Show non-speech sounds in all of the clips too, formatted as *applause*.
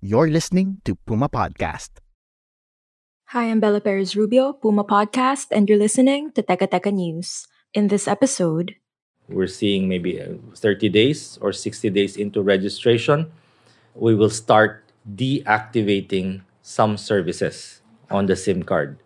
You're listening to Puma Podcast. Hi, I'm Bella Perez Rubio, Puma Podcast, and you're listening to Teka Teka News. In this episode, we're seeing maybe uh, 30 days or 60 days into registration, we will start deactivating some services on the SIM card.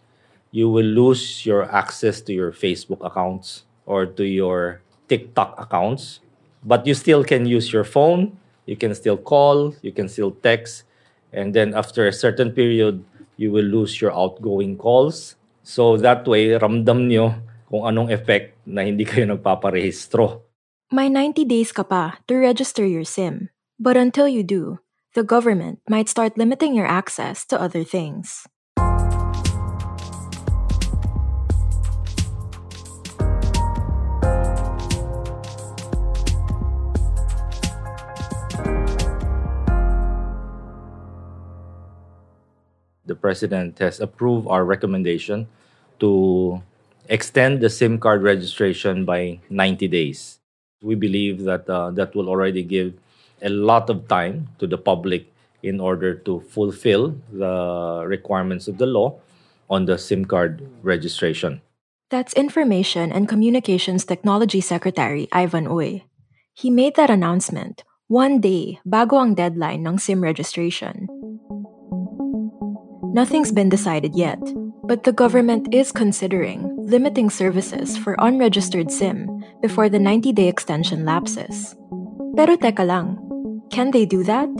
You will lose your access to your Facebook accounts or to your TikTok accounts, but you still can use your phone, you can still call, you can still text, and then after a certain period, you will lose your outgoing calls. So that way, ramdam nyo kung anong effect na hindi *laughs* kayo nagpaparehistro. May 90 days ka pa to register your SIM. But until you do, the government might start limiting your access to other things. President has approved our recommendation to extend the SIM card registration by 90 days. We believe that uh, that will already give a lot of time to the public in order to fulfill the requirements of the law on the SIM card registration. That's Information and Communications Technology Secretary Ivan Uy. He made that announcement one day bago ang deadline ng SIM registration. Nothing's been decided yet, but the government is considering limiting services for unregistered SIM before the 90-day extension lapses. Pero teka lang, can they do that?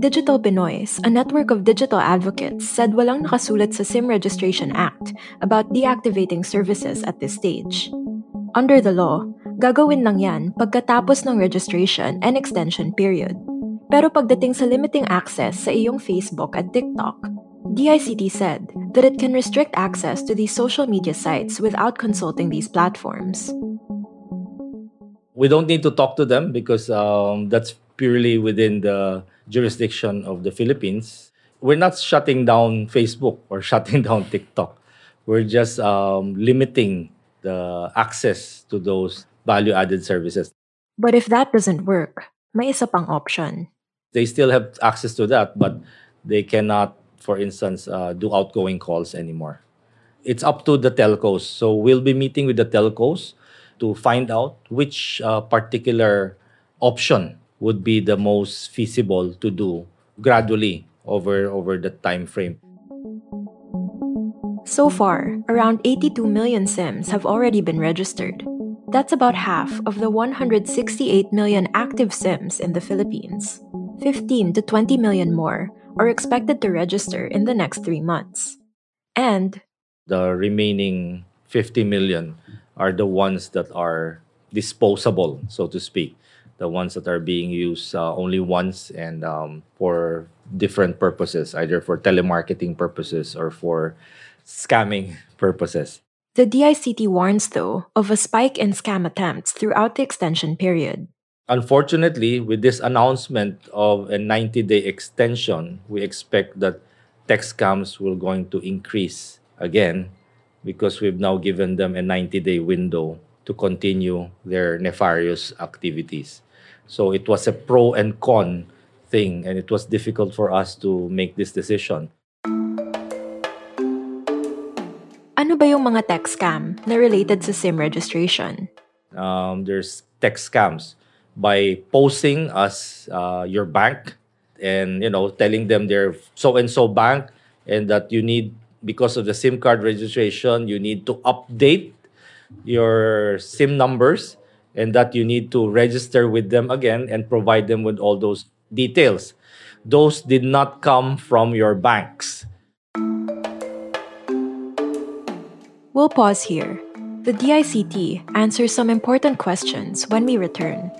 Digital Pinoys, a network of digital advocates, said walang nakasulat sa SIM Registration Act about deactivating services at this stage. Under the law, gagawin lang yan pagkatapos ng registration and extension period. Pero pagdating sa limiting access sa iyong Facebook at TikTok, DICT said that it can restrict access to these social media sites without consulting these platforms. We don't need to talk to them because um, that's purely within the jurisdiction of the Philippines. We're not shutting down Facebook or *laughs* shutting down TikTok. We're just um, limiting the access to those value added services. But if that doesn't work, may isa pang option. They still have access to that, but they cannot for instance, uh, do outgoing calls anymore. It's up to the telcos. So we'll be meeting with the telcos to find out which uh, particular option would be the most feasible to do gradually over over the time frame. So far, around 82 million SIMs have already been registered. That's about half of the 168 million active SIMs in the Philippines. 15 to 20 million more are expected to register in the next three months. And the remaining 50 million are the ones that are disposable, so to speak, the ones that are being used uh, only once and um, for different purposes, either for telemarketing purposes or for scamming *laughs* purposes. The DICT warns, though, of a spike in scam attempts throughout the extension period. Unfortunately, with this announcement of a 90-day extension, we expect that tax scams will going to increase again because we've now given them a 90-day window to continue their nefarious activities. So it was a pro and con thing and it was difficult for us to make this decision. Ano ba yung mga tax scam na related sa SIM registration? Um, there's tax scams by posing as uh, your bank and you know telling them they're so and so bank and that you need because of the SIM card registration you need to update your SIM numbers and that you need to register with them again and provide them with all those details. Those did not come from your banks. We'll pause here. The DICT answers some important questions when we return.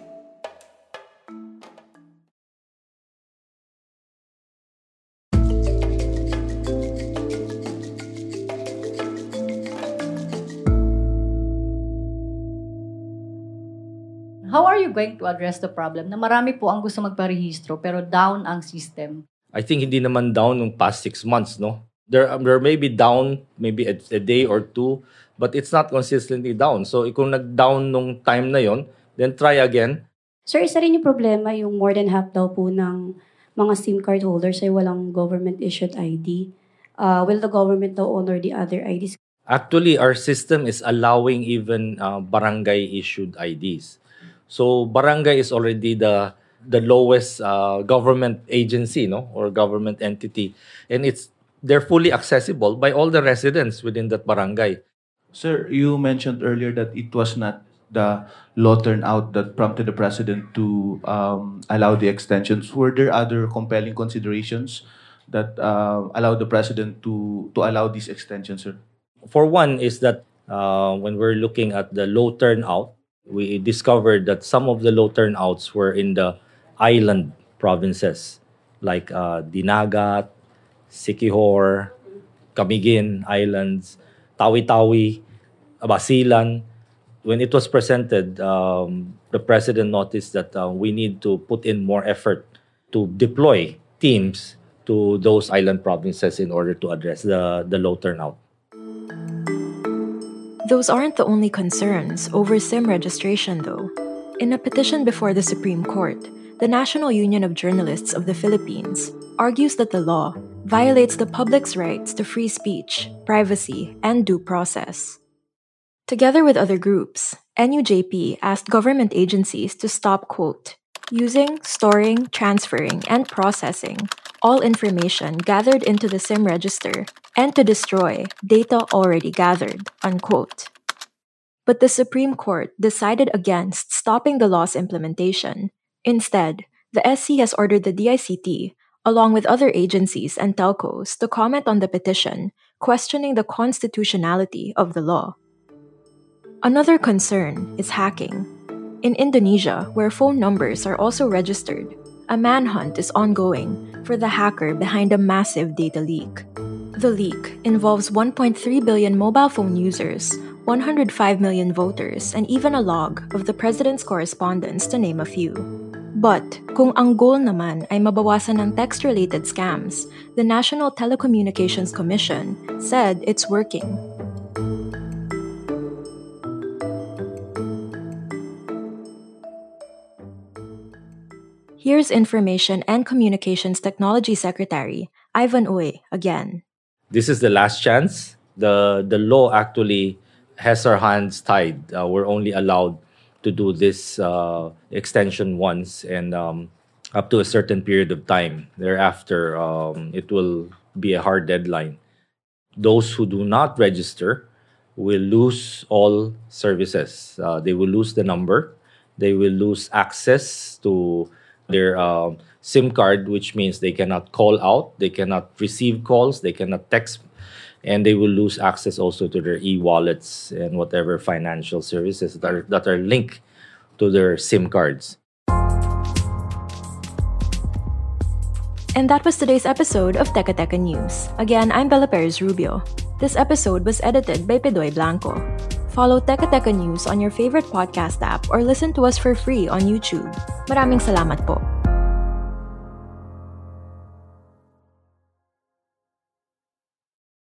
How are you going to address the problem na marami po ang gusto magparehistro pero down ang system? I think hindi naman down nung past six months, no? There, um, there may be down maybe a, a day or two, but it's not consistently down. So kung nag-down nung time na yon, then try again. Sir, isa rin yung problema yung more than half daw po ng mga SIM card holders ay walang government-issued ID. Uh, will the government now honor the other IDs? Actually, our system is allowing even uh, barangay-issued IDs. So barangay is already the the lowest uh, government agency, no, or government entity, and it's they're fully accessible by all the residents within that barangay. Sir, you mentioned earlier that it was not the law turnout that prompted the president to um, allow the extensions. Were there other compelling considerations that uh, allowed the president to to allow these extensions, sir? For one, is that uh, when we're looking at the low turnout, we discovered that some of the low turnouts were in the island provinces like uh, Dinagat, Siquijor, Camiguin Islands, Tawi-Tawi, Basilan. When it was presented, um, the president noticed that uh, we need to put in more effort to deploy teams to those island provinces in order to address the, the low turnout. Those aren't the only concerns over SIM registration, though. In a petition before the Supreme Court, the National Union of Journalists of the Philippines argues that the law violates the public's rights to free speech, privacy, and due process. Together with other groups, NUJP asked government agencies to stop, quote, using, storing, transferring, and processing all information gathered into the SIM register and to destroy data already gathered, unquote. But the Supreme Court decided against stopping the law's implementation. Instead, the SC has ordered the DICT, along with other agencies and telcos, to comment on the petition, questioning the constitutionality of the law. Another concern is hacking. In Indonesia, where phone numbers are also registered, a manhunt is ongoing for the hacker behind a massive data leak. The leak involves 1.3 billion mobile phone users, 105 million voters, and even a log of the president's correspondence, to name a few. But kung ang goal naman ay mabawasan ng text-related scams, the National Telecommunications Commission said it's working. Here's Information and Communications Technology Secretary Ivan Uy again. This is the last chance. The the law actually has our hands tied. Uh, we're only allowed to do this uh, extension once and um, up to a certain period of time. Thereafter, um, it will be a hard deadline. Those who do not register will lose all services. Uh, they will lose the number. They will lose access to their um, SIM card, which means they cannot call out, they cannot receive calls, they cannot text, and they will lose access also to their e-wallets and whatever financial services that are, that are linked to their SIM cards. And that was today's episode of Teka Teka News. Again, I'm Bella Perez Rubio. This episode was edited by Pedoy Blanco. Follow Teka Teka News on your favorite podcast app or listen to us for free on YouTube. Maraming salamat po.